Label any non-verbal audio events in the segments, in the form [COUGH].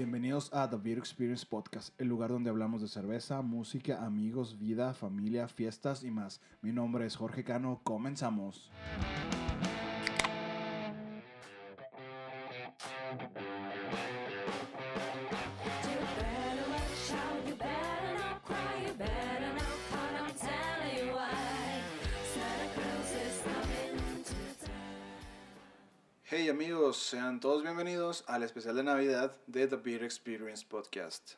Bienvenidos a The Beer Experience Podcast, el lugar donde hablamos de cerveza, música, amigos, vida, familia, fiestas y más. Mi nombre es Jorge Cano, comenzamos. Amigos, sean todos bienvenidos al especial de Navidad de The Beer Experience Podcast.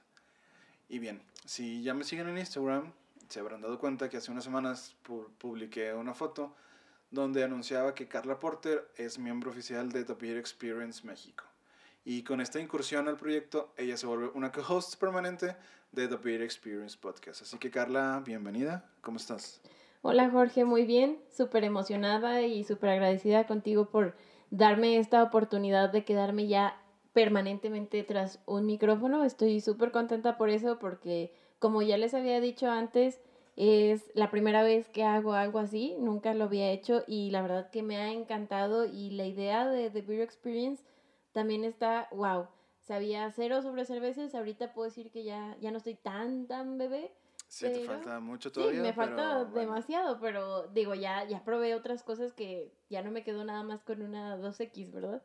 Y bien, si ya me siguen en Instagram, se habrán dado cuenta que hace unas semanas pu- publiqué una foto donde anunciaba que Carla Porter es miembro oficial de The Beer Experience México. Y con esta incursión al proyecto, ella se vuelve una co-host permanente de The Beer Experience Podcast. Así que Carla, bienvenida. ¿Cómo estás? Hola Jorge, muy bien, súper emocionada y súper agradecida contigo por darme esta oportunidad de quedarme ya permanentemente tras un micrófono. Estoy súper contenta por eso porque como ya les había dicho antes, es la primera vez que hago algo así, nunca lo había hecho y la verdad que me ha encantado y la idea de The Beer Experience también está, wow, sabía cero sobre cervezas, ahorita puedo decir que ya, ya no estoy tan, tan bebé. Sí, te Pero- falta mucho Sí, todavía. me falta pero bueno. demasiado, pero digo, ya, ya probé otras cosas que ya no me quedo nada más con una 2X, ¿verdad?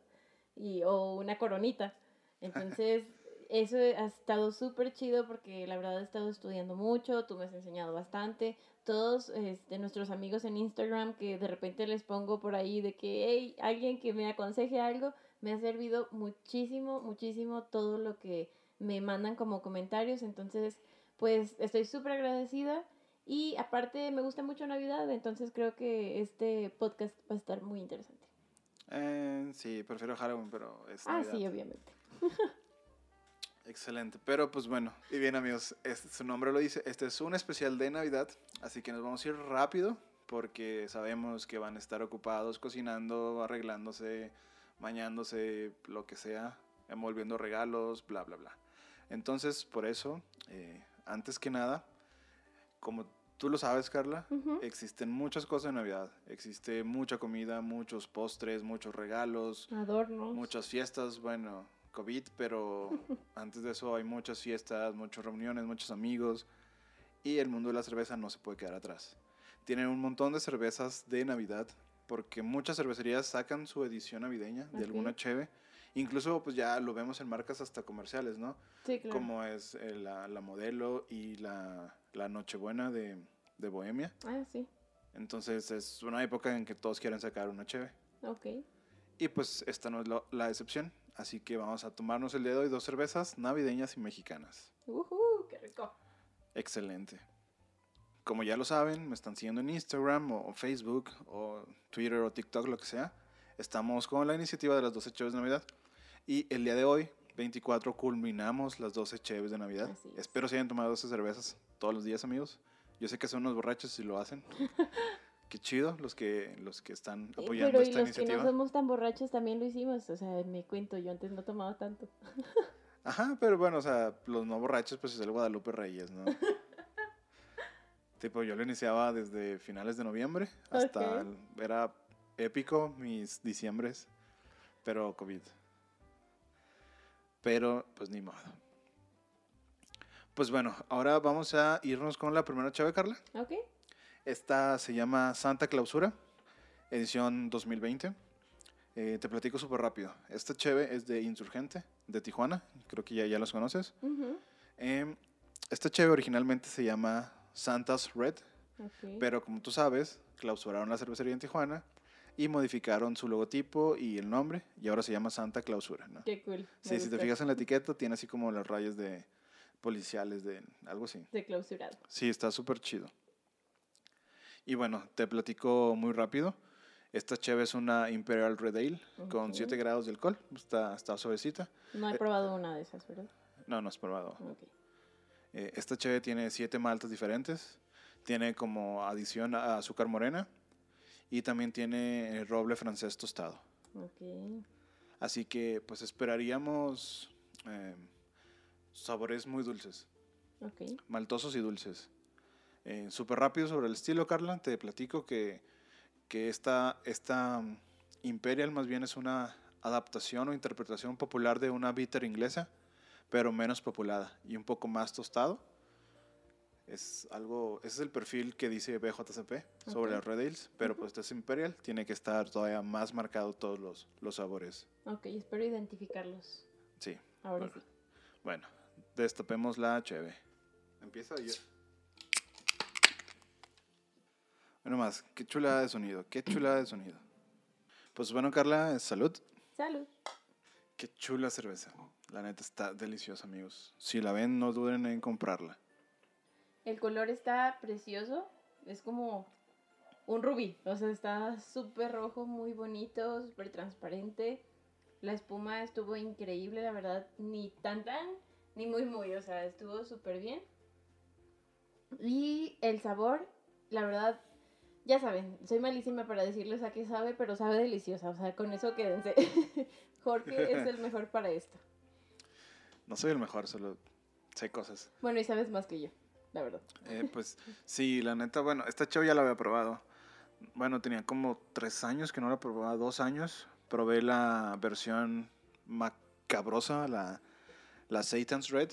Y, o una coronita. Entonces, [LAUGHS] eso ha estado súper chido porque la verdad he estado estudiando mucho, tú me has enseñado bastante. Todos este, nuestros amigos en Instagram que de repente les pongo por ahí de que, hey, alguien que me aconseje algo, me ha servido muchísimo, muchísimo todo lo que me mandan como comentarios. Entonces, pues estoy súper agradecida. Y aparte me gusta mucho Navidad, entonces creo que este podcast va a estar muy interesante. Eh, sí, prefiero Halloween, pero es Ah, Navidad. sí, obviamente. [LAUGHS] Excelente, pero pues bueno, y bien amigos, este, su nombre lo dice, este es un especial de Navidad, así que nos vamos a ir rápido porque sabemos que van a estar ocupados cocinando, arreglándose, bañándose, lo que sea, envolviendo regalos, bla, bla, bla. Entonces, por eso, eh, antes que nada, como tú lo sabes, Carla, Ujú. existen muchas cosas en Navidad. Existe mucha comida, muchos postres, muchos regalos, Adornos. muchas fiestas, bueno, COVID, pero [LAUGHS] antes de eso hay muchas fiestas, muchas reuniones, muchos amigos y el mundo de la cerveza no se puede quedar atrás. Tienen un montón de cervezas de Navidad porque muchas cervecerías sacan su edición navideña de alguna cheve. Incluso pues ya lo vemos en marcas hasta comerciales, ¿no? Sí, claro. Como es eh, la, la modelo y la, la Nochebuena de, de Bohemia. Ah, sí. Entonces es una época en que todos quieren sacar una cheve. Ok. Y pues esta no es lo- la excepción. Así que vamos a tomarnos el día de hoy dos cervezas navideñas y mexicanas. Ujú, qué rico. Excelente. Como ya lo saben, me están siguiendo en Instagram o Facebook o Twitter o TikTok, lo que sea. Estamos con la iniciativa de las 12 cheves de Navidad. Y el día de hoy, 24, culminamos las 12 cheves de Navidad. Es. Espero se hayan tomado 12 cervezas todos los días, amigos. Yo sé que son unos borrachos si lo hacen. [LAUGHS] Qué chido los que, los que están apoyando Pero y esta los que iniciativa. no somos tan borrachos también lo hicimos. O sea, me cuento, yo antes no tomaba tanto. [LAUGHS] Ajá, pero bueno, o sea, los no borrachos, pues es el Guadalupe Reyes, ¿no? [LAUGHS] tipo, yo lo iniciaba desde finales de noviembre hasta. Ok. el- era épico mis diciembres, pero COVID. Pero, pues ni modo. Pues bueno, ahora vamos a irnos con la primera chave, Carla. Ok. Esta se llama Santa Clausura, edición 2020. Eh, te platico súper rápido. Esta cheve es de Insurgente, de Tijuana. Creo que ya, ya los conoces. Em, esta cheve originalmente se llama Santa's Red, ok. pero como tú sabes, clausuraron la cervecería en Tijuana y modificaron su logotipo y el nombre y ahora se llama Santa Clausura. ¿no? Qué cool. Sí, si te gusta. fijas en la etiqueta, tiene así como las rayas de policiales, de algo así. De clausurado. Sí, está súper chido. Y bueno, te platico muy rápido. Esta cheve es una Imperial Red Ale con Ok. 7 grados de alcohol. Está, está suavecita. No he Eh, probado una de esas, ¿verdad? No, no has probado. Ok. Eh, esta cheve tiene 7 maltas diferentes. Tiene como adición a azúcar morena. Y también tiene eh, roble francés tostado. Ok. Así que pues esperaríamos eh, sabores muy dulces. Ok. maltosos y dulces. Eh, Súper rápido sobre el estilo, Carla. Te platico que, que esta, esta mm, Imperial más bien es una adaptación o interpretación popular de una bitter inglesa, pero menos populada y un poco más tostado. Es algo, ese es el perfil que dice BJCP sobre Ok. las Red Ales, pero pues este es Imperial, tiene que estar todavía más marcado todos los, los sabores. Ok, espero identificarlos. Sí, Ahora Bueno. sí. bueno, destapemos la cheve. Empieza yo. Bueno más, qué chulada de sonido, qué chulada de sonido. Pues bueno, Carla, salud. Salud. Qué chula cerveza. La neta está deliciosa, amigos. Si la ven, no duden en comprarla. El color está precioso. Es como un rubí. O sea, está súper rojo, muy bonito, súper transparente. La espuma estuvo increíble, la verdad. Ni tan tan, ni muy muy. O sea, estuvo súper bien. Y el sabor, la verdad, ya saben, soy malísima para decirles a qué sabe, pero sabe deliciosa. O sea, con eso quédense. [LAUGHS] Jorge es el mejor para esto. No soy el mejor, solo sé cosas. Bueno, y sabes más que yo, la verdad. Eh, pues sí, la neta, bueno, esta cheve ya la había probado. Bueno, tenía como tres años que no la probaba, dos años. Probé la versión macabrosa, la, la Satan's Red,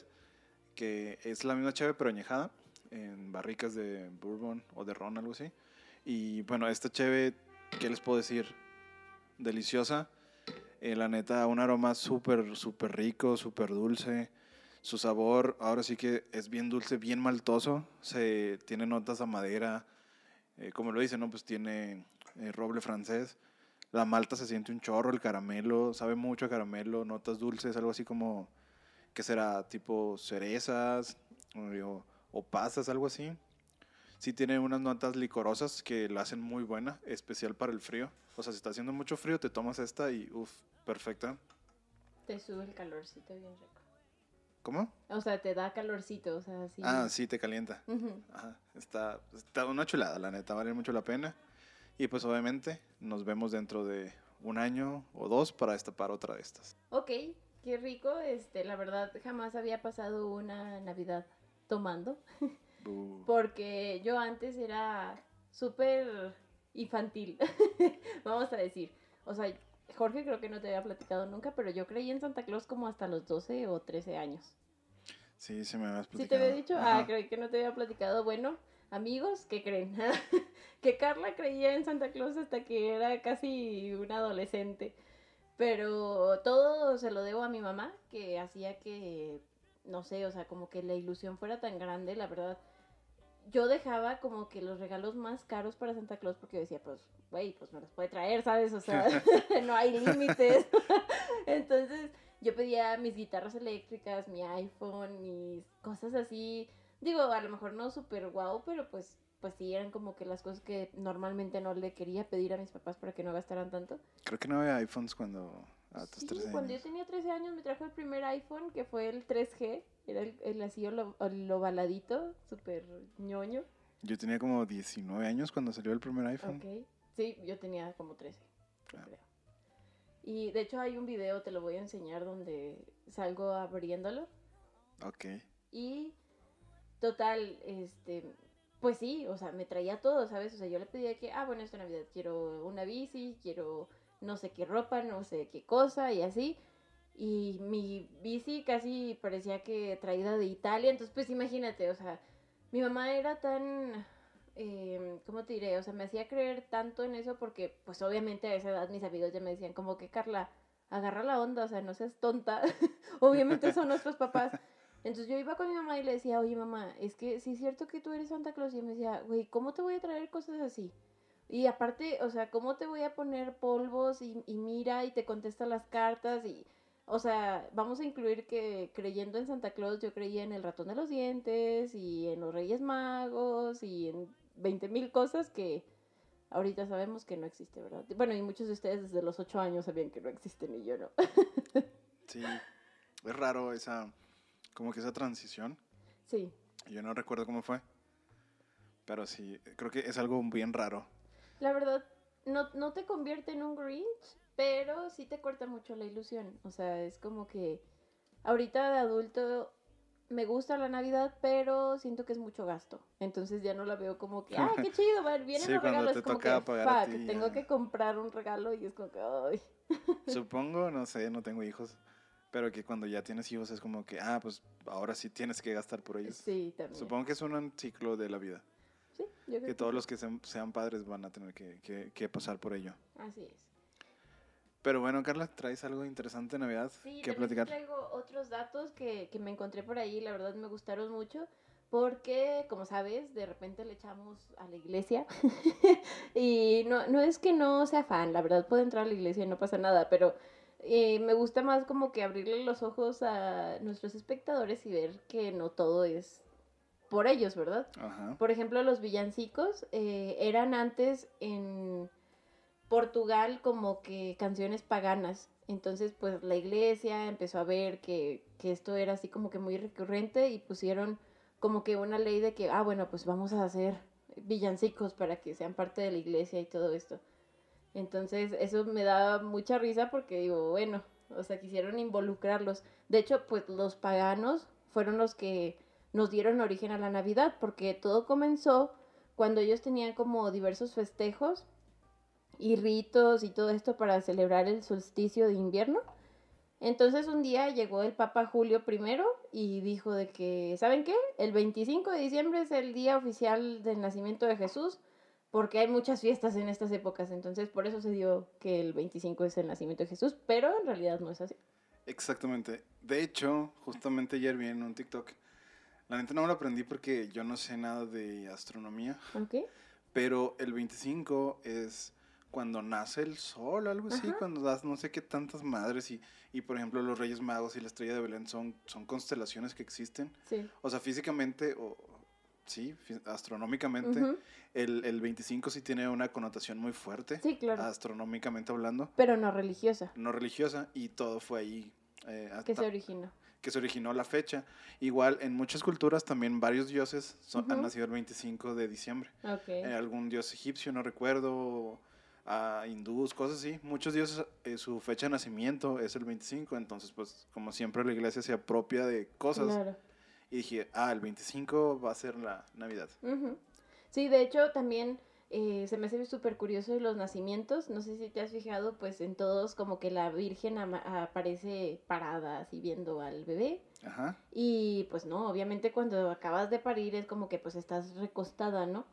que es la misma cheve pero añejada en barricas de bourbon o de ron, algo así. Y bueno, esta cheve, ¿qué les puedo decir? Deliciosa. Eh, la neta, un aroma súper, súper rico, súper dulce. Su sabor, ahora sí que es bien dulce, bien maltoso. Se, tiene notas a madera. eh, como lo dice, ¿no? Pues tiene eh, roble francés. La malta se siente un chorro, el caramelo, sabe mucho a caramelo, notas dulces, algo así como, ¿qué será? Tipo cerezas o, o pasas, algo así. Sí tiene unas notas licorosas que la hacen muy buena, especial para el frío. O sea, si está haciendo mucho frío, te tomas esta y, uff, perfecta. Te sube el calorcito bien rico. ¿Cómo? O sea, te da calorcito, o sea, sí. Ah, sí, te calienta. Ujú. Ajá, está, está una chulada, la neta, vale mucho la pena. Y pues obviamente nos vemos dentro de un año o dos para destapar otra de estas. Ok, qué rico. Este, la verdad, jamás había pasado una Navidad tomando. [LAUGHS] Porque yo antes era súper infantil, [LAUGHS] vamos a decir. O sea, Jorge creo que no te había platicado nunca, pero yo creí en Santa Claus como hasta los 12 o 13 años. Sí, sí me habías ¿Sí te platicado. había dicho? Ajá. Ah, creí que no te había platicado. Bueno, amigos, ¿qué creen? [LAUGHS] que Carla creía en Santa Claus hasta que era casi una adolescente. Pero todo se lo debo a mi mamá, que hacía que, no sé, o sea, como que la ilusión fuera tan grande, la verdad. Yo dejaba como que los regalos más caros para Santa Claus porque decía, pues, güey, pues me los puede traer, ¿sabes? O sea, [LAUGHS] [LAUGHS] no hay límites. [LAUGHS] Entonces, yo pedía mis guitarras eléctricas, mi iPhone, mis cosas así. Digo, a lo mejor no súper guau, pero pues, pues sí, eran como que las cosas que normalmente no le quería pedir a mis papás para que no gastaran tanto. Creo que no había iPhones cuando a tus Sí, 13 cuando yo tenía 13 años me trajo el primer iPhone, que fue el 3G. Era el, el así ovaladito, súper ñoño. Yo tenía como 19 años cuando salió el primer iPhone. Ok. Sí, yo tenía como 13, yo Ah. creo. Y de hecho hay un video, te lo voy a enseñar, donde salgo abriéndolo. Ok. Y total, este, pues sí, o sea, me traía todo, ¿sabes? O sea, yo le pedía que, ah, bueno, esta Navidad quiero una bici, quiero no sé qué ropa, no sé qué cosa y así. Y mi bici casi parecía que traída de Italia, entonces pues imagínate, o sea, mi mamá era tan, eh, ¿cómo te diré? O sea, me hacía creer tanto en eso porque pues obviamente a esa edad mis amigos ya me decían como que Carla, agarra la onda, o sea, no seas tonta. [LAUGHS] obviamente son nuestros papás. Entonces yo iba con mi mamá y le decía, oye mamá, es que sí es cierto que tú eres Santa Claus. Y me decía, güey, ¿cómo te voy a traer cosas así? Y aparte, o sea, ¿cómo te voy a poner polvos y, y mira y te contesta las cartas? Y, o sea, vamos a incluir que creyendo en Santa Claus yo creía en el ratón de los dientes y en los Reyes Magos y en 20 mil cosas que ahorita sabemos que no existe, ¿verdad? Bueno, y muchos de ustedes desde los 8 años sabían que no existen y yo no. [LAUGHS] Sí. Es raro esa, como que esa transición. sí, Yo no recuerdo cómo fue. Pero sí, creo que es algo bien raro. La verdad, no, no te convierte en un Grinch, pero sí te corta mucho la ilusión. O sea, es como que ahorita de adulto me gusta la Navidad, pero siento que es mucho gasto. Entonces ya no la veo como que, ah, qué chido, [LAUGHS] vienen Sí, los regalos. te Es como que, fuck, ti, tengo ya. que comprar un regalo y es como que, ay. [LAUGHS] Supongo, no sé, no tengo hijos. Pero que cuando ya tienes hijos es como que, ah, pues ahora sí tienes que gastar por ellos. Sí, también. Supongo que es un ciclo de la vida. Sí, yo creo Que todos los que sean, sean padres van a tener que, que- que pasar por ello. Así es. Pero bueno, Carla, ¿traes algo interesante de Navidad Sí, que platicar? traigo otros datos que, que me encontré por ahí, la verdad me gustaron mucho, porque, como sabes, de repente le echamos a la iglesia. [LAUGHS] y no, no es que no sea fan, la verdad puede entrar a la iglesia y no pasa nada, pero eh, me gusta más como que abrirle los ojos a nuestros espectadores y ver que no todo es por ellos, ¿verdad? Ajá. Por ejemplo, los villancicos eh, eran antes en Portugal como que canciones paganas. Entonces, pues la iglesia empezó a ver que, que esto era así como que muy recurrente y pusieron como que una ley de que, ah, bueno, pues vamos a hacer villancicos para que sean parte de la iglesia y todo esto. Entonces, eso me da mucha risa porque digo, bueno, o sea, quisieron involucrarlos. De hecho, pues los paganos fueron los que nos dieron origen a la Navidad, porque todo comenzó cuando ellos tenían como diversos festejos y ritos y todo esto para celebrar el solsticio de invierno. Entonces un día llegó el Papa Julio I y dijo de que, ¿saben qué? El 25 de diciembre es el día oficial del nacimiento de Jesús, porque hay muchas fiestas en estas épocas, entonces por eso se dio que el 25 es el nacimiento de Jesús, pero en realidad no es así. Exactamente. De hecho, justamente ayer vi en un TikTok. La neta no me lo aprendí porque yo no sé nada de astronomía. ¿Ok? Pero el 25 es cuando nace el sol, algo así, Ajá. cuando das no sé qué tantas madres y, y por ejemplo los Reyes Magos y la Estrella de Belén son, son constelaciones que existen. Sí. O sea, físicamente o sí, astronómicamente, el, el 25 sí tiene una connotación muy fuerte, Sí, claro. astronómicamente hablando, Pero no religiosa, no religiosa y todo fue ahí. eh, que se originó. Que se originó la fecha. Igual en muchas culturas también varios dioses son- han Ujú. nacido el 25 de diciembre. Ok. Eh, algún dios egipcio, no recuerdo, a hindús, cosas así. Muchos dioses, eh, su fecha de nacimiento es el 25, entonces pues como siempre la iglesia se apropia de cosas. Claro. Y dije, ah, el 25 va a ser la Navidad. Ujú. Sí, de hecho también eh, se me hace súper curioso los nacimientos. No sé si te has fijado, pues en todos como que la Virgen aparece parada así viendo al bebé. Ajá. Y pues no, obviamente cuando acabas de parir es como que pues estás recostada, ¿no?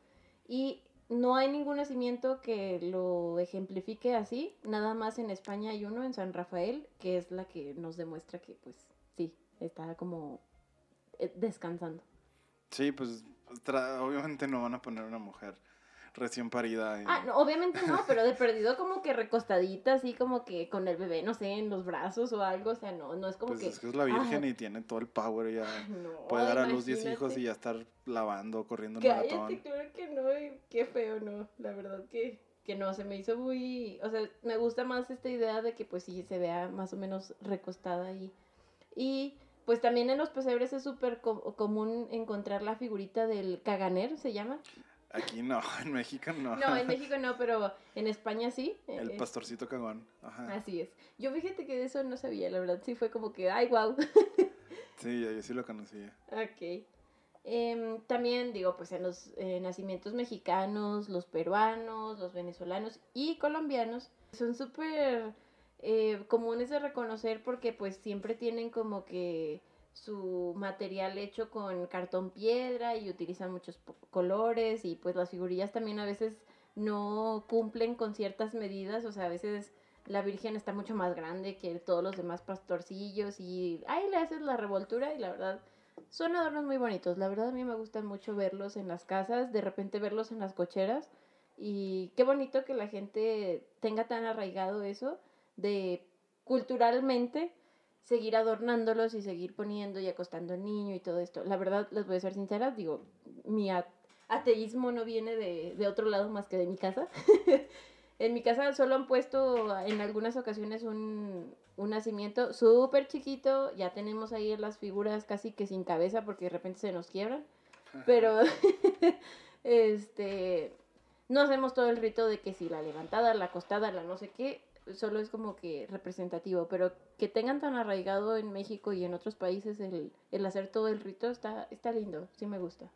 Y no hay ningún nacimiento que lo ejemplifique así. Nada más en España hay uno en San Rafael, que es la que nos demuestra que pues sí, está como eh, descansando. Sí, pues obviamente no van a poner una mujer recién parida. en- Ah, no, obviamente no, [LAUGHS] pero de perdido como que recostadita, así como que con el bebé, no sé, en los brazos o algo, o sea, no, no es como Pues que... es que es la Virgen ah, y tiene todo el power ya. no, Puede dar a luz 10 hijos y ya estar lavando, corriendo un Cállate, maratón. claro que no, y qué feo, no, la verdad que, que no, se me hizo muy, o sea, me gusta más esta idea de que pues sí se vea más o menos recostada ahí. Y pues también en los pesebres es súper co- común encontrar la figurita del caganer, ¿se llama? Aquí no, [LAUGHS] en México no. No, en México no, pero en España sí. El eh, pastorcito cagón. Ajá. Así es. Yo fíjate que de eso no sabía, la verdad, sí fue como que, ay, wow. [LAUGHS] Sí, yo, yo sí lo conocía. Ok. Em, también digo, pues en los eh, nacimientos mexicanos, los peruanos, los venezolanos y colombianos son súper eh, comunes de reconocer porque pues siempre tienen como que su material hecho con cartón piedra y utilizan muchos colores y pues las figurillas también a veces no cumplen con ciertas medidas, o sea, a veces la Virgen está mucho más grande que todos los demás pastorcillos y ahí le haces la revoltura y la verdad son adornos muy bonitos. La verdad a mí me gusta mucho verlos en las casas, de repente verlos en las cocheras y qué bonito que la gente tenga tan arraigado eso de culturalmente seguir adornándolos y seguir poniendo y acostando al niño y todo esto. La verdad, les voy a ser sincera, digo, mi ateísmo no viene de, de otro lado más que de mi casa. [LAUGHS] en mi casa solo han puesto en algunas ocasiones un, un nacimiento súper chiquito, ya tenemos ahí las figuras casi que sin cabeza porque de repente se nos quiebran, pero [LAUGHS] este no hacemos todo el rito de que si la levantada, la acostada, la no sé qué, solo es como que representativo, pero que tengan tan arraigado en México y en otros países el, el hacer todo el rito está, está lindo, sí me gusta.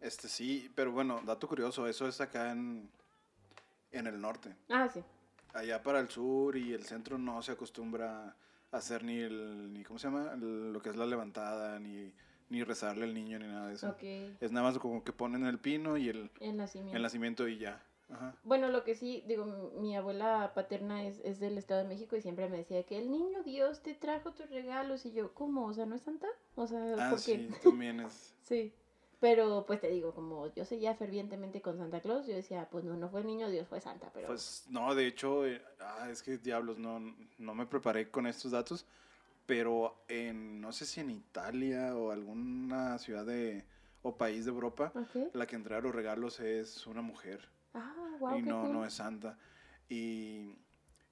Este sí, pero bueno, dato curioso, eso es acá en, en el norte. Ah, sí. Allá para el sur y el centro no se acostumbra hacer ni el, ni, ¿cómo se llama? El- lo que es la levantada, ni, ni rezarle al niño, ni nada de eso. Ok, Es nada más como que ponen el pino y el, el nacimiento. el nacimiento y ya. Ajá. Bueno, lo que sí, digo, mi abuela paterna es, es del Estado de México y siempre me decía que el niño Dios te trajo tus regalos y yo, ¿cómo? O sea, ¿no es Santa? O sea, Ah, ¿por qué? sí, también es. [LAUGHS] Sí. Pero pues te digo, como yo seguía fervientemente con Santa Claus, yo decía, pues no, no fue el niño Dios, fue Santa, pero... Pues no, de hecho, eh, ah, es que diablos, no, no me preparé con estos datos, pero en, no sé si en Italia o alguna ciudad de, o país de Europa, la que entrega los regalos es una mujer Ah, wow, y qué no, cool. no es santa. Y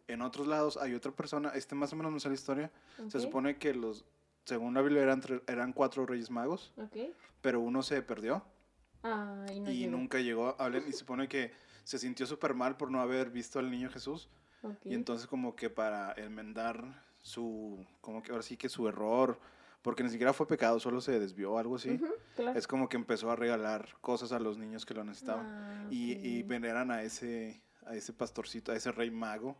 en otros lados hay otra persona, este más o menos me sale la historia, se supone que los, según la Biblia eran, eran cuatro reyes magos, Ok. pero uno se perdió Ah, y no y llegó. nunca llegó a y se supone que se sintió súper mal por no haber visto al niño Jesús. Y entonces como que para enmendar su, como que ahora sí que su error, porque ni siquiera fue pecado, solo se desvió o algo así, Ujú, claro. es como que empezó a regalar cosas a los niños que lo necesitaban. Ah, Y, y ok. veneran a ese, a ese pastorcito, a ese rey mago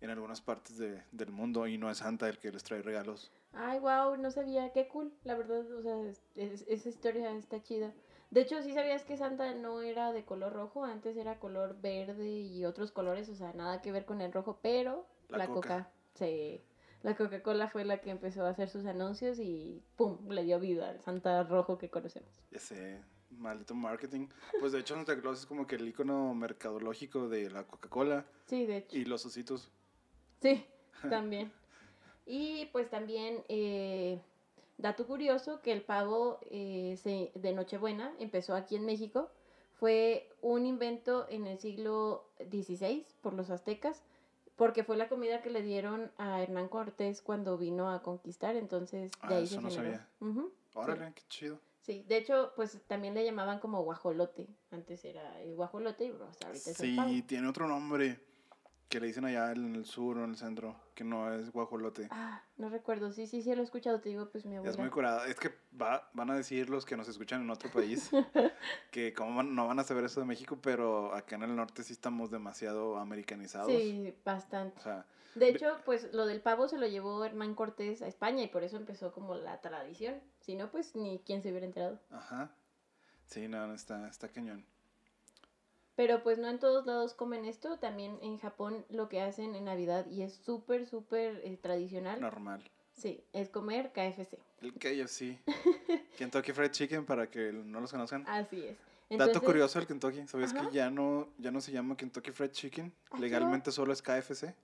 en algunas partes de- del mundo y no es Santa el que les trae regalos. Ay, wow, no sabía, qué cool, la verdad, o sea, es- es- esa historia está chida. De hecho, ¿sí sabías que Santa no era de color rojo? Antes era color verde y otros colores, o sea, nada que ver con el rojo, pero La la, Coca. Coca, sí, la Coca-Cola fue la que empezó a hacer sus anuncios y ¡pum! le dio vida al Santa rojo que conocemos. Ese maldito marketing. Pues de hecho Santa Claus es como que el icono mercadológico de la Coca-Cola Sí, de hecho. y los ositos. Sí, [LAUGHS] también. Y pues también, eh, dato curioso, que el pavo eh, se- de Nochebuena empezó aquí en México. Fue un invento en el siglo XVI por los aztecas, porque fue la comida que le dieron a Hernán Cortés cuando vino a conquistar, entonces de Ah, ahí eso se no generó. sabía. Ujú, Órale, qué chido. Sí, de hecho, pues también le llamaban como guajolote. Antes era el guajolote y pues, ahorita es el pavo. Sí, tiene otro nombre que le dicen allá en el sur o en el centro, que no es guajolote. Ah, no recuerdo. Sí, sí, sí, lo he escuchado. Te digo, pues mi abuela. Es muy curada. Es que va- van a decir los que nos escuchan en otro país [LAUGHS] que como no van a saber eso de México, pero acá en el norte sí estamos demasiado americanizados. Sí, bastante. O sea, De hecho, pues lo del pavo se lo llevó Hernán Cortés a España y por eso empezó como la tradición. Si no, pues ni quién se hubiera enterado. ajá. Sí, no, no, está, está cañón. Pero pues no en todos lados comen esto. También en Japón lo que hacen en Navidad y es súper, súper eh, tradicional. Normal. Sí, es comer KFC. El KFC. [LAUGHS] Kentucky Fried Chicken, para que no los conozcan. Así es. Dato curioso del Kentucky. ¿Sabías Ajá. que ya no, ya no se llama Kentucky Fried Chicken? Ah, ¿qué Legalmente solo es KFC.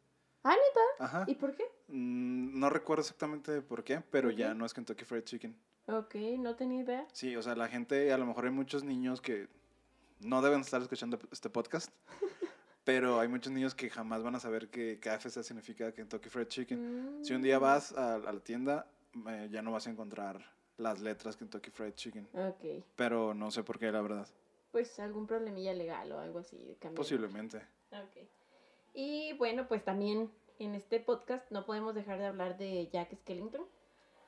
Ah, neta. Ajá. ¿Y por qué? Mm, No recuerdo exactamente por qué, pero ya no es Kentucky Fried Chicken. Ok, no tenía idea. Sí, o sea, la gente, a lo mejor hay muchos niños que no deben estar escuchando este podcast, [LAUGHS] pero hay muchos niños que jamás van a saber que KFC significa Kentucky Fried Chicken. Si un día Mm. vas a, a la tienda, eh, ya no vas a encontrar las letras Kentucky Fried Chicken, Ok. pero no sé por qué, la verdad. Pues algún problemilla legal o algo así. de. Posiblemente. Ok. Y bueno, pues también en este podcast no podemos dejar de hablar de Jack Skellington.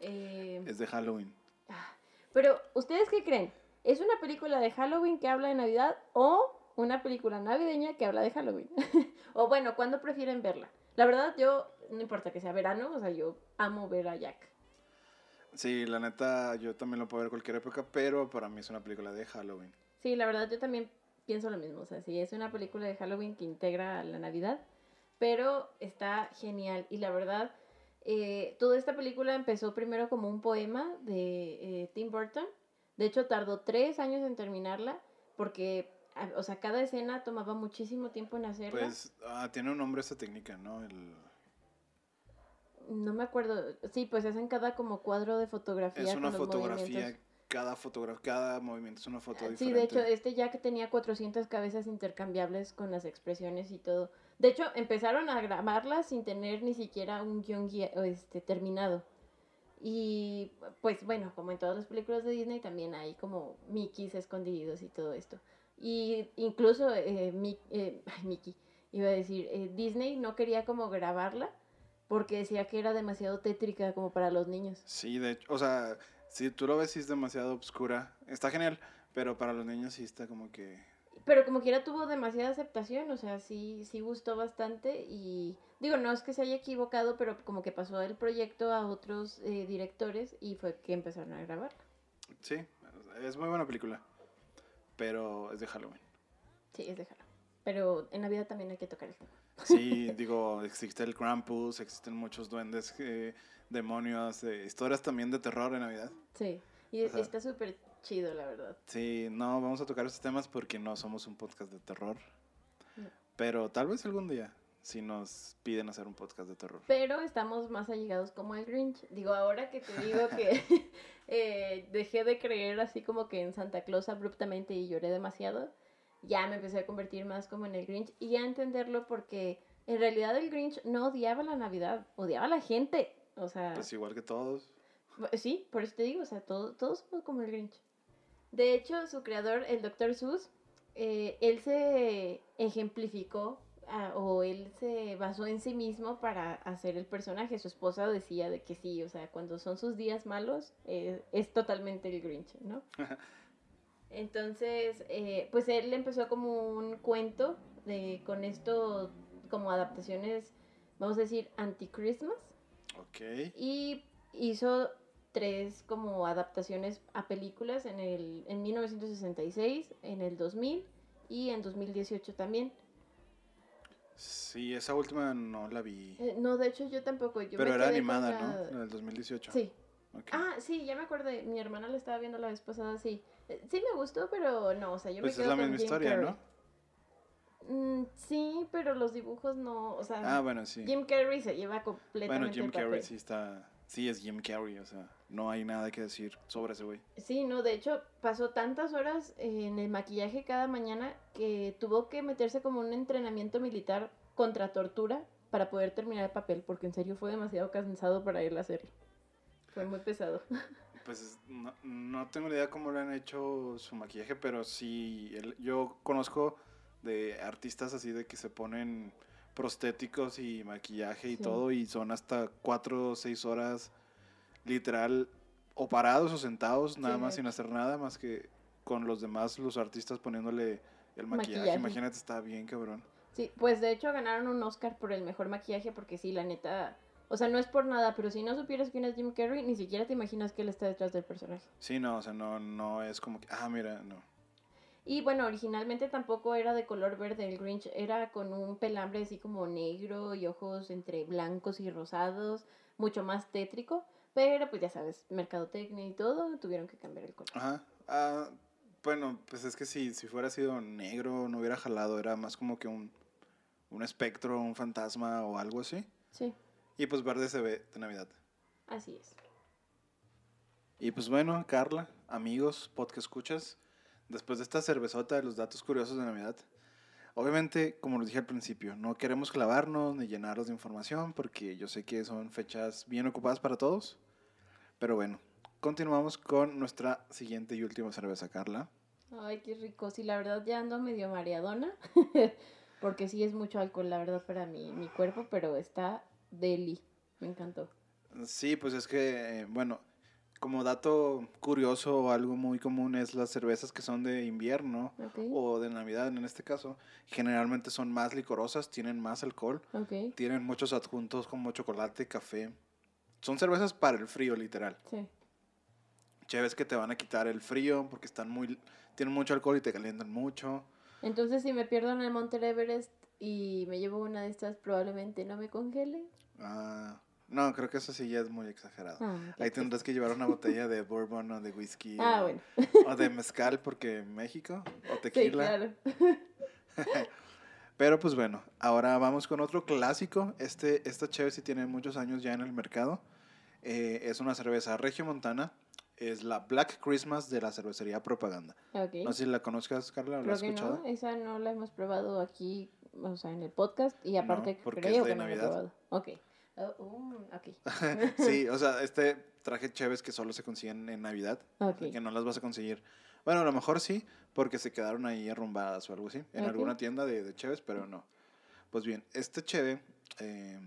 Eh, Es de Halloween. ah, pero, ¿ustedes qué creen? ¿Es una película de Halloween que habla de Navidad o una película navideña que habla de Halloween? [LAUGHS] o bueno, ¿cuándo prefieren verla? La verdad, yo, no importa que sea verano, o sea, yo amo ver a Jack. Sí, la neta, yo también lo puedo ver cualquier época, pero para mí es una película de Halloween. Sí, la verdad, yo también pienso lo mismo. O sea, sí, es una película de Halloween que integra la Navidad, pero está genial. Y la verdad, eh, toda esta película empezó primero como un poema de eh, Tim Burton. De hecho, tardó tres años en terminarla, porque, a- o sea, cada escena tomaba muchísimo tiempo en hacerla. Pues ah, tiene un nombre esta técnica, ¿no? El, no me acuerdo. Sí, pues hacen cada como cuadro de fotografía. es una con los fotografía, movimientos. cada fotografía, cada movimiento es una foto Sí, diferente. de hecho, este Jack tenía 400 cabezas intercambiables con las expresiones y todo. De hecho, empezaron a grabarlas sin tener ni siquiera un guion este, terminado. Y pues bueno, como en todas las películas de Disney, también hay como Mickeys escondidos y todo esto. Y incluso eh, Mi- eh, [LAUGHS] Mickey, iba a decir, eh, Disney no quería como grabarla porque decía que era demasiado tétrica como para los niños. Sí, de hecho, o sea, si tú lo ves sí es demasiado oscura. Está genial, pero para los niños sí está como que pero como quiera tuvo demasiada aceptación, o sea, sí, sí gustó bastante y digo, no es que se haya equivocado, pero como que pasó el proyecto a otros eh, directores y fue que empezaron a grabar. Sí, es muy buena película. Pero es de Halloween. Sí, es déjalo. Pero en Navidad también hay que tocar el tema. Sí, [LAUGHS] digo, existe el Krampus, existen muchos duendes, eh, demonios, eh, historias también de terror en Navidad. Sí, y está súper chido, la verdad. Sí, no vamos a tocar estos temas porque no somos un podcast de terror. No. Pero tal vez algún día, si nos piden hacer un podcast de terror. Pero estamos más allegados como el Grinch. Digo, ahora que te digo que [LAUGHS] eh, dejé de creer así como que en Santa Claus abruptamente y lloré demasiado, ya me empecé a convertir más como en el Grinch y a entenderlo porque en realidad el Grinch no odiaba la Navidad, odiaba a la gente. O sea, Pues igual que todos. sí, por eso te digo, o sea, todo, todos somos como el Grinch. De hecho, su creador, el Dr. Seuss, eh, él se ejemplificó ah, o él se basó en sí mismo para hacer el personaje. Su esposa decía de que sí, o sea, cuando son sus días malos, eh, es totalmente el Grinch, ¿no? Entonces, eh, pues él empezó como un cuento de, con esto, como adaptaciones, vamos a decir, anti-Christmas. Ok. Y hizo tres como adaptaciones a películas en, el, en 1966, en el 2000 y en 2018 también. Sí, esa última no la vi. Eh, no, de hecho yo tampoco. Yo Pero me era animada, la- ¿no? La del 2018. Sí. Ah, sí, ya me acordé. Mi hermana la estaba viendo la vez pasada, sí. Eh, Sí me gustó, pero no, o sea, yo pues me es quedo la con misma Jim historia, Carrey. ¿no? Mm, sí, pero los dibujos no, o sea, Ah, bueno, sí. Jim Carrey se lleva completamente Bueno, Jim el. Carrey sí está. Sí, es Jim Carrey, o sea, no hay nada que decir sobre ese güey. Sí, no, de hecho pasó tantas horas en el maquillaje cada mañana que tuvo que meterse como un entrenamiento militar contra tortura para poder terminar el papel, porque en serio fue demasiado cansado para él hacerlo. Fue muy pesado. [LAUGHS] Pues es- no, no tengo idea cómo le han hecho su maquillaje, pero sí, yo conozco de artistas así de que se ponen prostéticos y maquillaje y Sí. todo y son hasta cuatro o seis horas literal o parados o sentados nada Sí, más sin hacer nada más que con los demás los artistas poniéndole el maquillaje. Maquillaje. Imagínate, está bien cabrón. Sí, pues de hecho ganaron un Oscar por el mejor maquillaje porque sí, la neta, o sea, no es por nada, pero si no supieras quién es Jim Carrey, ni siquiera te imaginas que él está detrás del personaje. Sí, no, o sea, no, no es como que, ah, mira, no. Y bueno, originalmente tampoco era de color verde el Grinch, era con un pelambre así como negro y ojos entre blancos y rosados, mucho más tétrico, pero pues ya sabes, mercadotecnia y todo, tuvieron que cambiar el color. Ajá. Ah, bueno, pues es que si, si fuera sido negro no hubiera jalado, era más como que un, un espectro, un fantasma o algo así. Sí, Y pues verde se ve de Navidad. así es. Y pues bueno, Carla, amigos, podcast escuchas, después de esta cervezota de los datos curiosos de Navidad, obviamente, como les dije al principio, no queremos clavarnos ni llenarlos de información porque yo sé que son fechas bien ocupadas para todos. Pero bueno, continuamos con nuestra siguiente y última cerveza, Carla. Ay, qué rico. Sí, la verdad ya ando medio mareadona, [LAUGHS] porque sí es mucho alcohol, la verdad, para mi, mi cuerpo, pero está deli. Me encantó. Sí, pues es que, eh, bueno, como dato curioso o algo muy común es las cervezas que son de invierno Ok, o de Navidad en este caso, generalmente son más licorosas, tienen más alcohol, ok, tienen muchos adjuntos como chocolate, café. Son cervezas para el frío, literal. sí. Chéves que te van a quitar el frío porque están muy, tienen mucho alcohol y te calientan mucho. Entonces, si me pierdo en el Monte Everest y me llevo una de estas, probablemente no me congele. Ah, no, creo que eso sí ya es muy exagerado. Ah, Ahí tendrás que llevar una botella de bourbon o de whisky. [LAUGHS] Ah, o- bueno. O de mezcal porque México, o Sí, tequila. claro. [LAUGHS] Pero pues bueno, ahora vamos con otro clásico. Este, esta cheve sí tiene muchos años ya en el mercado. Eh, es una cerveza regiomontana. Es la Black Christmas de la cervecería Propaganda. Ok. No sé si la conozcas, Carla, o la Creo has que escuchado. no, esa no la hemos probado aquí, o sea, en el podcast, y aparte porque creo es de que no la he Navidad. probado. Ok. Oh, oh, ok. [LAUGHS] sí, [LAUGHS] o sea, este traje cheves que solo se consiguen en Navidad. Ok. Que no las vas a conseguir. Bueno, a lo mejor sí, porque se quedaron ahí arrumbadas o algo así. En Ok. alguna tienda de, de cheves, pero no. Pues bien, este cheve eh,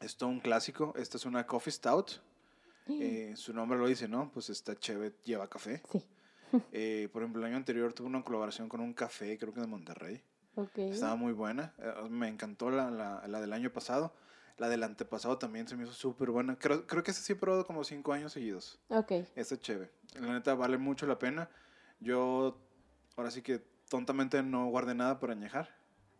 es todo un clásico. Esta es una Coffee Stout. Eh, su nombre lo dice, ¿no? Pues esta cheve lleva café. Sí. [LAUGHS] Eh, por ejemplo, el año anterior tuve una colaboración con un café, creo que de Monterrey. Ok. Estaba muy buena. eh, Me encantó la, la, la del año pasado. La del antepasado también se me hizo súper buena. Creo, creo que ese sí he probado como cinco años seguidos. Ok. Esta chévere. La neta vale mucho la pena. Yo ahora sí que tontamente no guardé nada para añejar.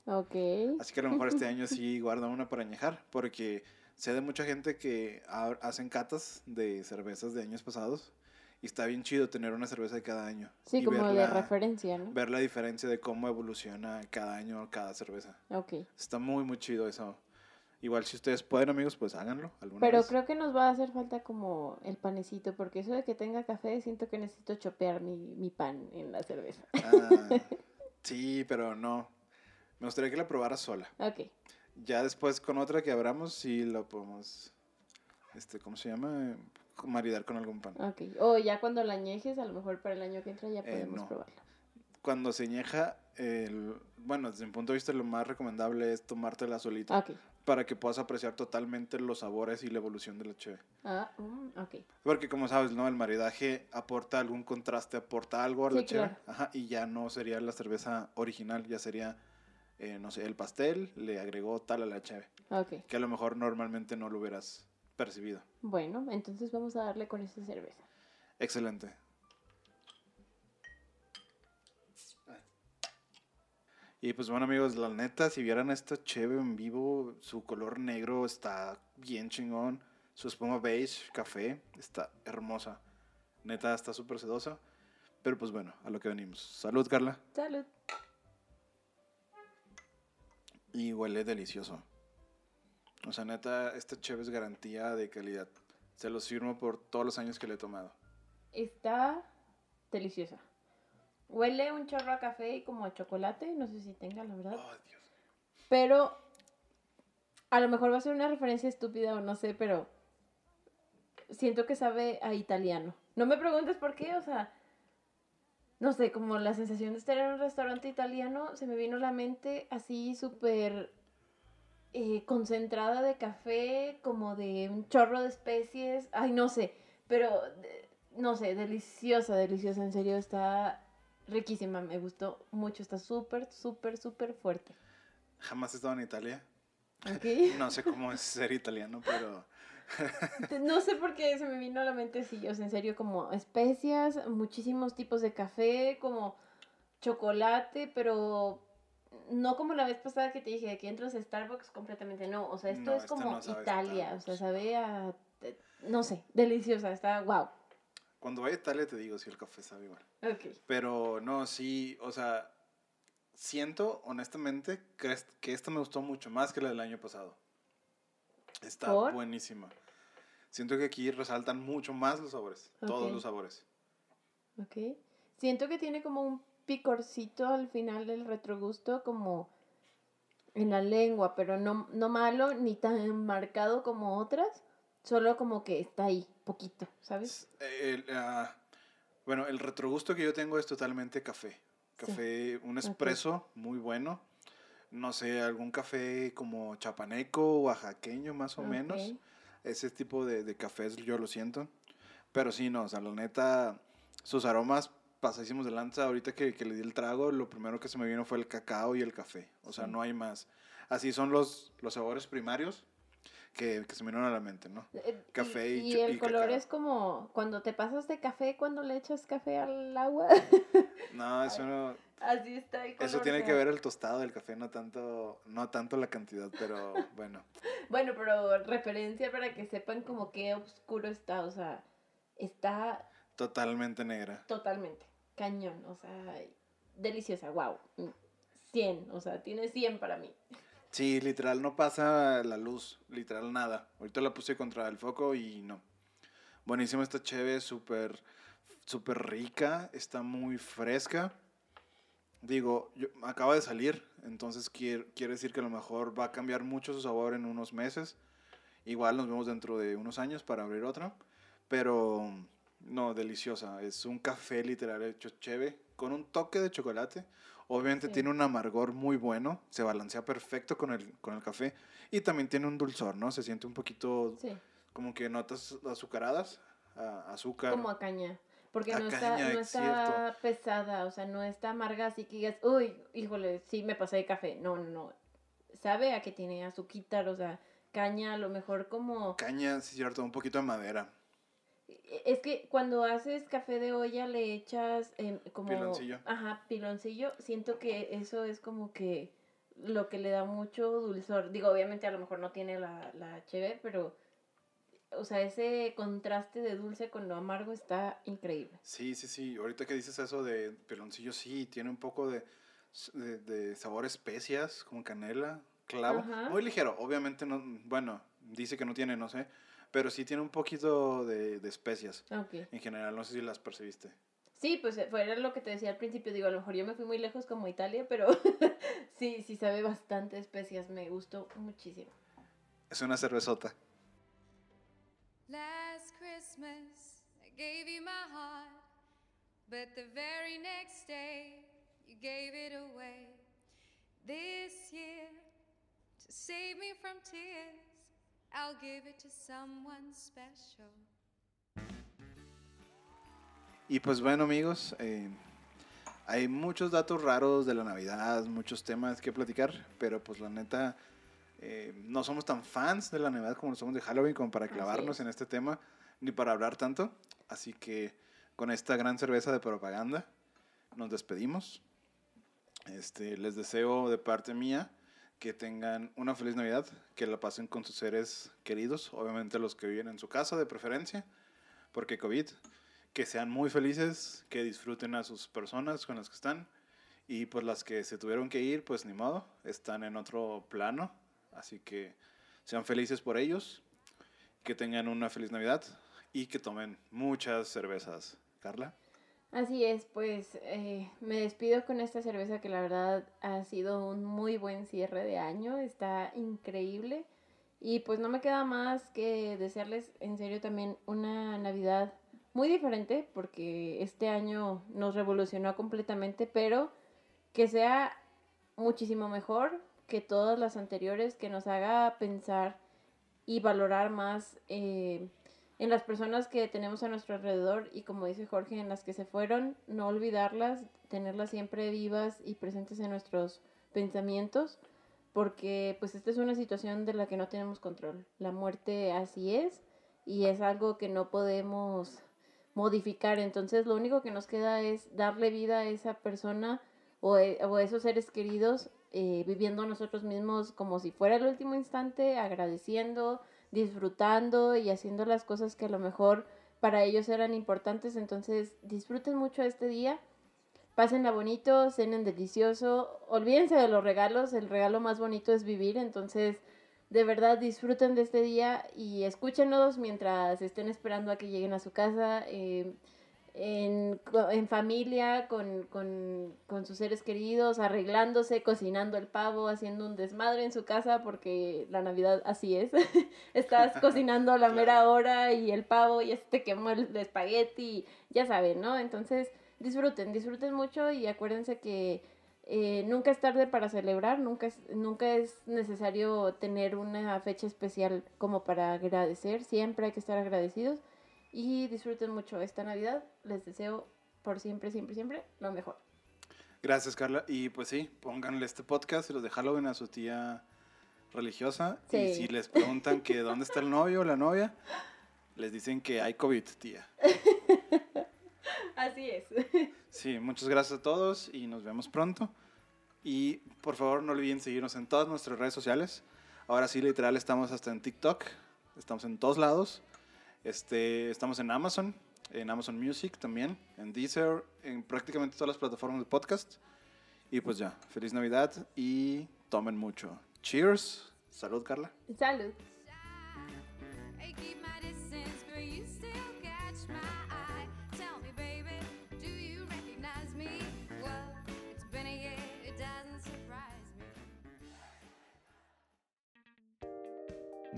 Ok. Así que a lo mejor este año sí [LAUGHS] guardo una para añejar. Porque sé de mucha gente que ha- hacen catas de cervezas de años pasados. Y está bien chido tener una cerveza de cada año. Sí, y como ver de la- referencia, ¿no? Ver la diferencia de cómo evoluciona cada año cada cerveza. Ok. Está muy, muy chido eso. Igual si ustedes pueden, amigos, pues háganlo alguna Pero vez. creo que nos va a hacer falta como el panecito, porque eso de que tenga café, siento que necesito chopear mi, mi pan en la cerveza. Ah, [LAUGHS] sí, pero no. Me gustaría que la probara sola. Ok. Ya después con otra que abramos, sí la podemos, este, ¿cómo se llama? Eh, Maridar con algún pan. Ok. O ya cuando la añejes, a lo mejor para el año que entra ya Eh, podemos no. probarla. Cuando se ñeja, el, bueno, desde mi punto de vista lo más recomendable es tomártela solita Ok. Para que puedas apreciar totalmente los sabores y la evolución de la cheve. Ah, mm, ok. Porque como sabes, ¿no? El maridaje aporta algún contraste, aporta algo a la Sí, cheve. claro. Ajá, y ya no sería la cerveza original, ya sería, eh, no sé, el pastel le agregó tal a la cheve. Ok. Que a lo mejor normalmente no lo hubieras percibido. Bueno, entonces vamos a darle con esta cerveza. Excelente. Y pues bueno amigos, la neta, si vieran esta cheve en vivo, su color negro está bien chingón. Su espuma beige, café, está hermosa. Neta, está súper sedosa. Pero pues bueno, a lo que venimos. Salud, Carla. Salud. Y huele delicioso. O sea, neta, esta cheve es garantía de calidad. Se los firmo por todos los años que le he tomado. Está deliciosa. Huele un chorro a café y como a chocolate, no sé si tenga, la verdad. Oh, Dios. Pero a lo mejor va a ser una referencia estúpida o no sé, pero siento que sabe a italiano. No me preguntes por qué, o sea, no sé, como la sensación de estar en un restaurante italiano, se me vino a la mente así súper eh, concentrada de café, como de un chorro de especies, ay, no sé, pero de- no sé, deliciosa, deliciosa, en serio, está riquísima, me gustó mucho, está súper, súper, súper fuerte. Jamás he estado en Italia. ¿Ok? [LAUGHS] No sé cómo es ser italiano, pero No sé por qué se me vino a la mente así, o sea, en serio, como especias, muchísimos tipos de café, como chocolate, pero no como la vez pasada que te dije de que entras a Starbucks completamente, no, o sea, esto No, es como no Italia, o sea, sabe a, eh, no sé, deliciosa, está wow. Cuando vaya a Italia te digo si el café sabe igual. Ok. Pero no, sí, o sea, siento honestamente que, que esta me gustó mucho más que la del año pasado. Está ¿Por? buenísima. Siento que aquí resaltan mucho más los sabores, todos Ok. los sabores. Ok. Siento que tiene como un picorcito al final del retrogusto, como en la lengua, pero no, no malo ni tan marcado como otras, solo como que está ahí, poquito, ¿sabes? El, ah, bueno, el retrogusto que yo tengo es totalmente café. Café, un espresso muy bueno. No sé, algún café como chapaneco, oaxaqueño más o menos. Ese tipo de, de cafés yo lo siento. Pero sí, no, o sea, la neta, sus aromas pasadísimos de lanza. Ahorita que, que le di el trago, lo primero que se me vino fue el cacao y el café. O sea, Sí. no hay más. Así son los, los sabores primarios que, que se me vinieron a la mente, ¿no? Eh, Café y y, cho- el y color cacao. es como cuando te pasas de café cuando le echas café al agua. [LAUGHS] No, eso no... Así está el color. Eso tiene que ver el tostado del café, no tanto, no tanto la cantidad, pero [LAUGHS] bueno. Bueno, pero referencia para que sepan como qué oscuro está, o sea, está Totalmente negra. totalmente cañón, o sea, deliciosa, wow. 100, o sea, tiene 100 para mí. Sí, literal, no pasa la luz, literal nada. Ahorita la puse contra el foco y no. Buenísima esta cheve, súper, súper rica, está muy fresca. Digo, yo, acaba de salir, entonces quiere, quiere decir que a lo mejor va a cambiar mucho su sabor en unos meses. Igual nos vemos dentro de unos años para abrir otra. Pero no, deliciosa. Es un café literal hecho cheve con un toque de chocolate. Obviamente Sí. tiene un amargor muy bueno, se balancea perfecto con el, con el café y también tiene un dulzor, ¿no? Se siente un poquito Sí, como que notas azucaradas, a- azúcar. como a caña. Porque no está, no es está pesada, o sea, no está amarga, así que digas, uy, híjole, sí me pasé de café. No, no, no. Sabe a que tiene azuquitar, o sea, caña, a lo mejor como... Caña, sí, cierto, un poquito de madera. E, Es que cuando haces café de olla le echas em, como... Piloncillo. Ajá, piloncillo. Siento que eso es como que lo que le da mucho dulzor. Digo, obviamente a lo mejor no tiene la, la HB, pero... O sea, ese contraste de dulce con lo amargo está increíble. Sí, sí, sí. Ahorita que dices eso de peloncillo, sí, tiene un poco de, de, de sabor a especias, como canela, clavo. Ajá. Muy ligero, obviamente no, bueno, dice que no tiene, no sé, pero sí tiene un poquito de, de especias. Ok. En general, no sé si las percibiste. Sí, pues eh, fuera lo que te decía al principio, digo, a lo mejor yo me fui muy lejos como Italia, pero [LAUGHS] sí, sí sabe bastante especias, me gustó muchísimo. Es una cervezota. Last Christmas, I gave you my heart, but the very next day, you gave it away. This year, to save me from tears, I'll give it to someone special. Y pues bueno, amigos, eh, hay muchos datos raros de la Navidad, muchos temas que platicar, pero pues la neta, eh, no somos tan fans de la Navidad como lo somos de Halloween, como para clavarnos en este tema, ni para hablar tanto. Así que con esta gran cerveza de propaganda, nos despedimos. Este, les deseo de parte mía que tengan una feliz Navidad, que la pasen con sus seres queridos, obviamente los que viven en su casa de preferencia, porque COVID, que sean muy felices, que disfruten a sus personas con las que están y pues las que se tuvieron que ir, pues ni modo, están en otro plano, así que sean felices por ellos, que tengan una feliz Navidad y que tomen muchas cervezas. Carla. Así es, pues eh, me despido con esta cerveza que la verdad ha sido un muy buen cierre de año, está increíble. Y pues no me queda más que desearles en serio también una Navidad muy diferente porque este año nos revolucionó completamente, pero que sea muchísimo mejor que todas las anteriores, que nos haga pensar y valorar más eh, en las personas que tenemos a nuestro alrededor y como dice Jorge, en las que se fueron, no olvidarlas, tenerlas siempre vivas y presentes en nuestros pensamientos, porque pues esta es una situación de la que no tenemos control. La muerte así es y es algo que no podemos modificar, entonces lo único que nos queda es darle vida a esa persona o, e- o a esos seres queridos eh, viviendo nosotros mismos como si fuera el último instante, agradeciendo, disfrutando y haciendo las cosas que a lo mejor para ellos eran importantes. Entonces disfruten mucho este día, pásenla bonito, cenen delicioso, olvídense de los regalos, el regalo más bonito es vivir, entonces de verdad disfruten de este día y escúchenos mientras estén esperando a que lleguen a su casa. eh, en, en familia, con, con, con sus seres queridos, arreglándose, cocinando el pavo, haciendo un desmadre en su casa, porque la Navidad así es. [LAUGHS] Estás [LAUGHS] cocinando a la mera hora y el pavo ya se te quemó el espagueti, ya saben, ¿no? Entonces, disfruten, disfruten mucho y acuérdense que eh, nunca es tarde para celebrar, nunca es, nunca es necesario tener una fecha especial como para agradecer, siempre hay que estar agradecidos y disfruten mucho esta Navidad. Les deseo por siempre, siempre, siempre lo mejor. Gracias, Carla. Y pues sí, pónganle este podcast y los de Halloween a su tía religiosa. Y Sí. si les preguntan que dónde está el novio o la novia, les dicen que hay COVID, tía. Así es. Sí, muchas gracias a todos y nos vemos pronto. Y por favor no olviden seguirnos en todas nuestras redes sociales. Ahora sí, literal, estamos hasta en TikTok. Estamos en todos lados. Este, estamos en Amazon, en Amazon Music también, en Deezer, en prácticamente todas las plataformas de podcast. Y pues ya, feliz Navidad y tomen mucho. Cheers. Salud, Carla. Salud.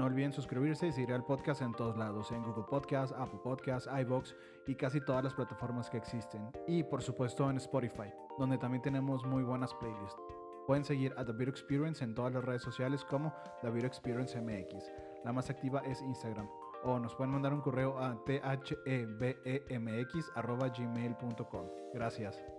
No olviden suscribirse y seguir al podcast en todos lados, en Google Podcast, Apple Podcast, iVoox y casi todas las plataformas que existen. Y por supuesto en Spotify, donde también tenemos muy buenas playlists. Pueden seguir a The Beer Experience en todas las redes sociales como The Beer Experience MX. La más activa es Instagram. o nos pueden mandar un correo a thebemx.gmail.com. Gracias.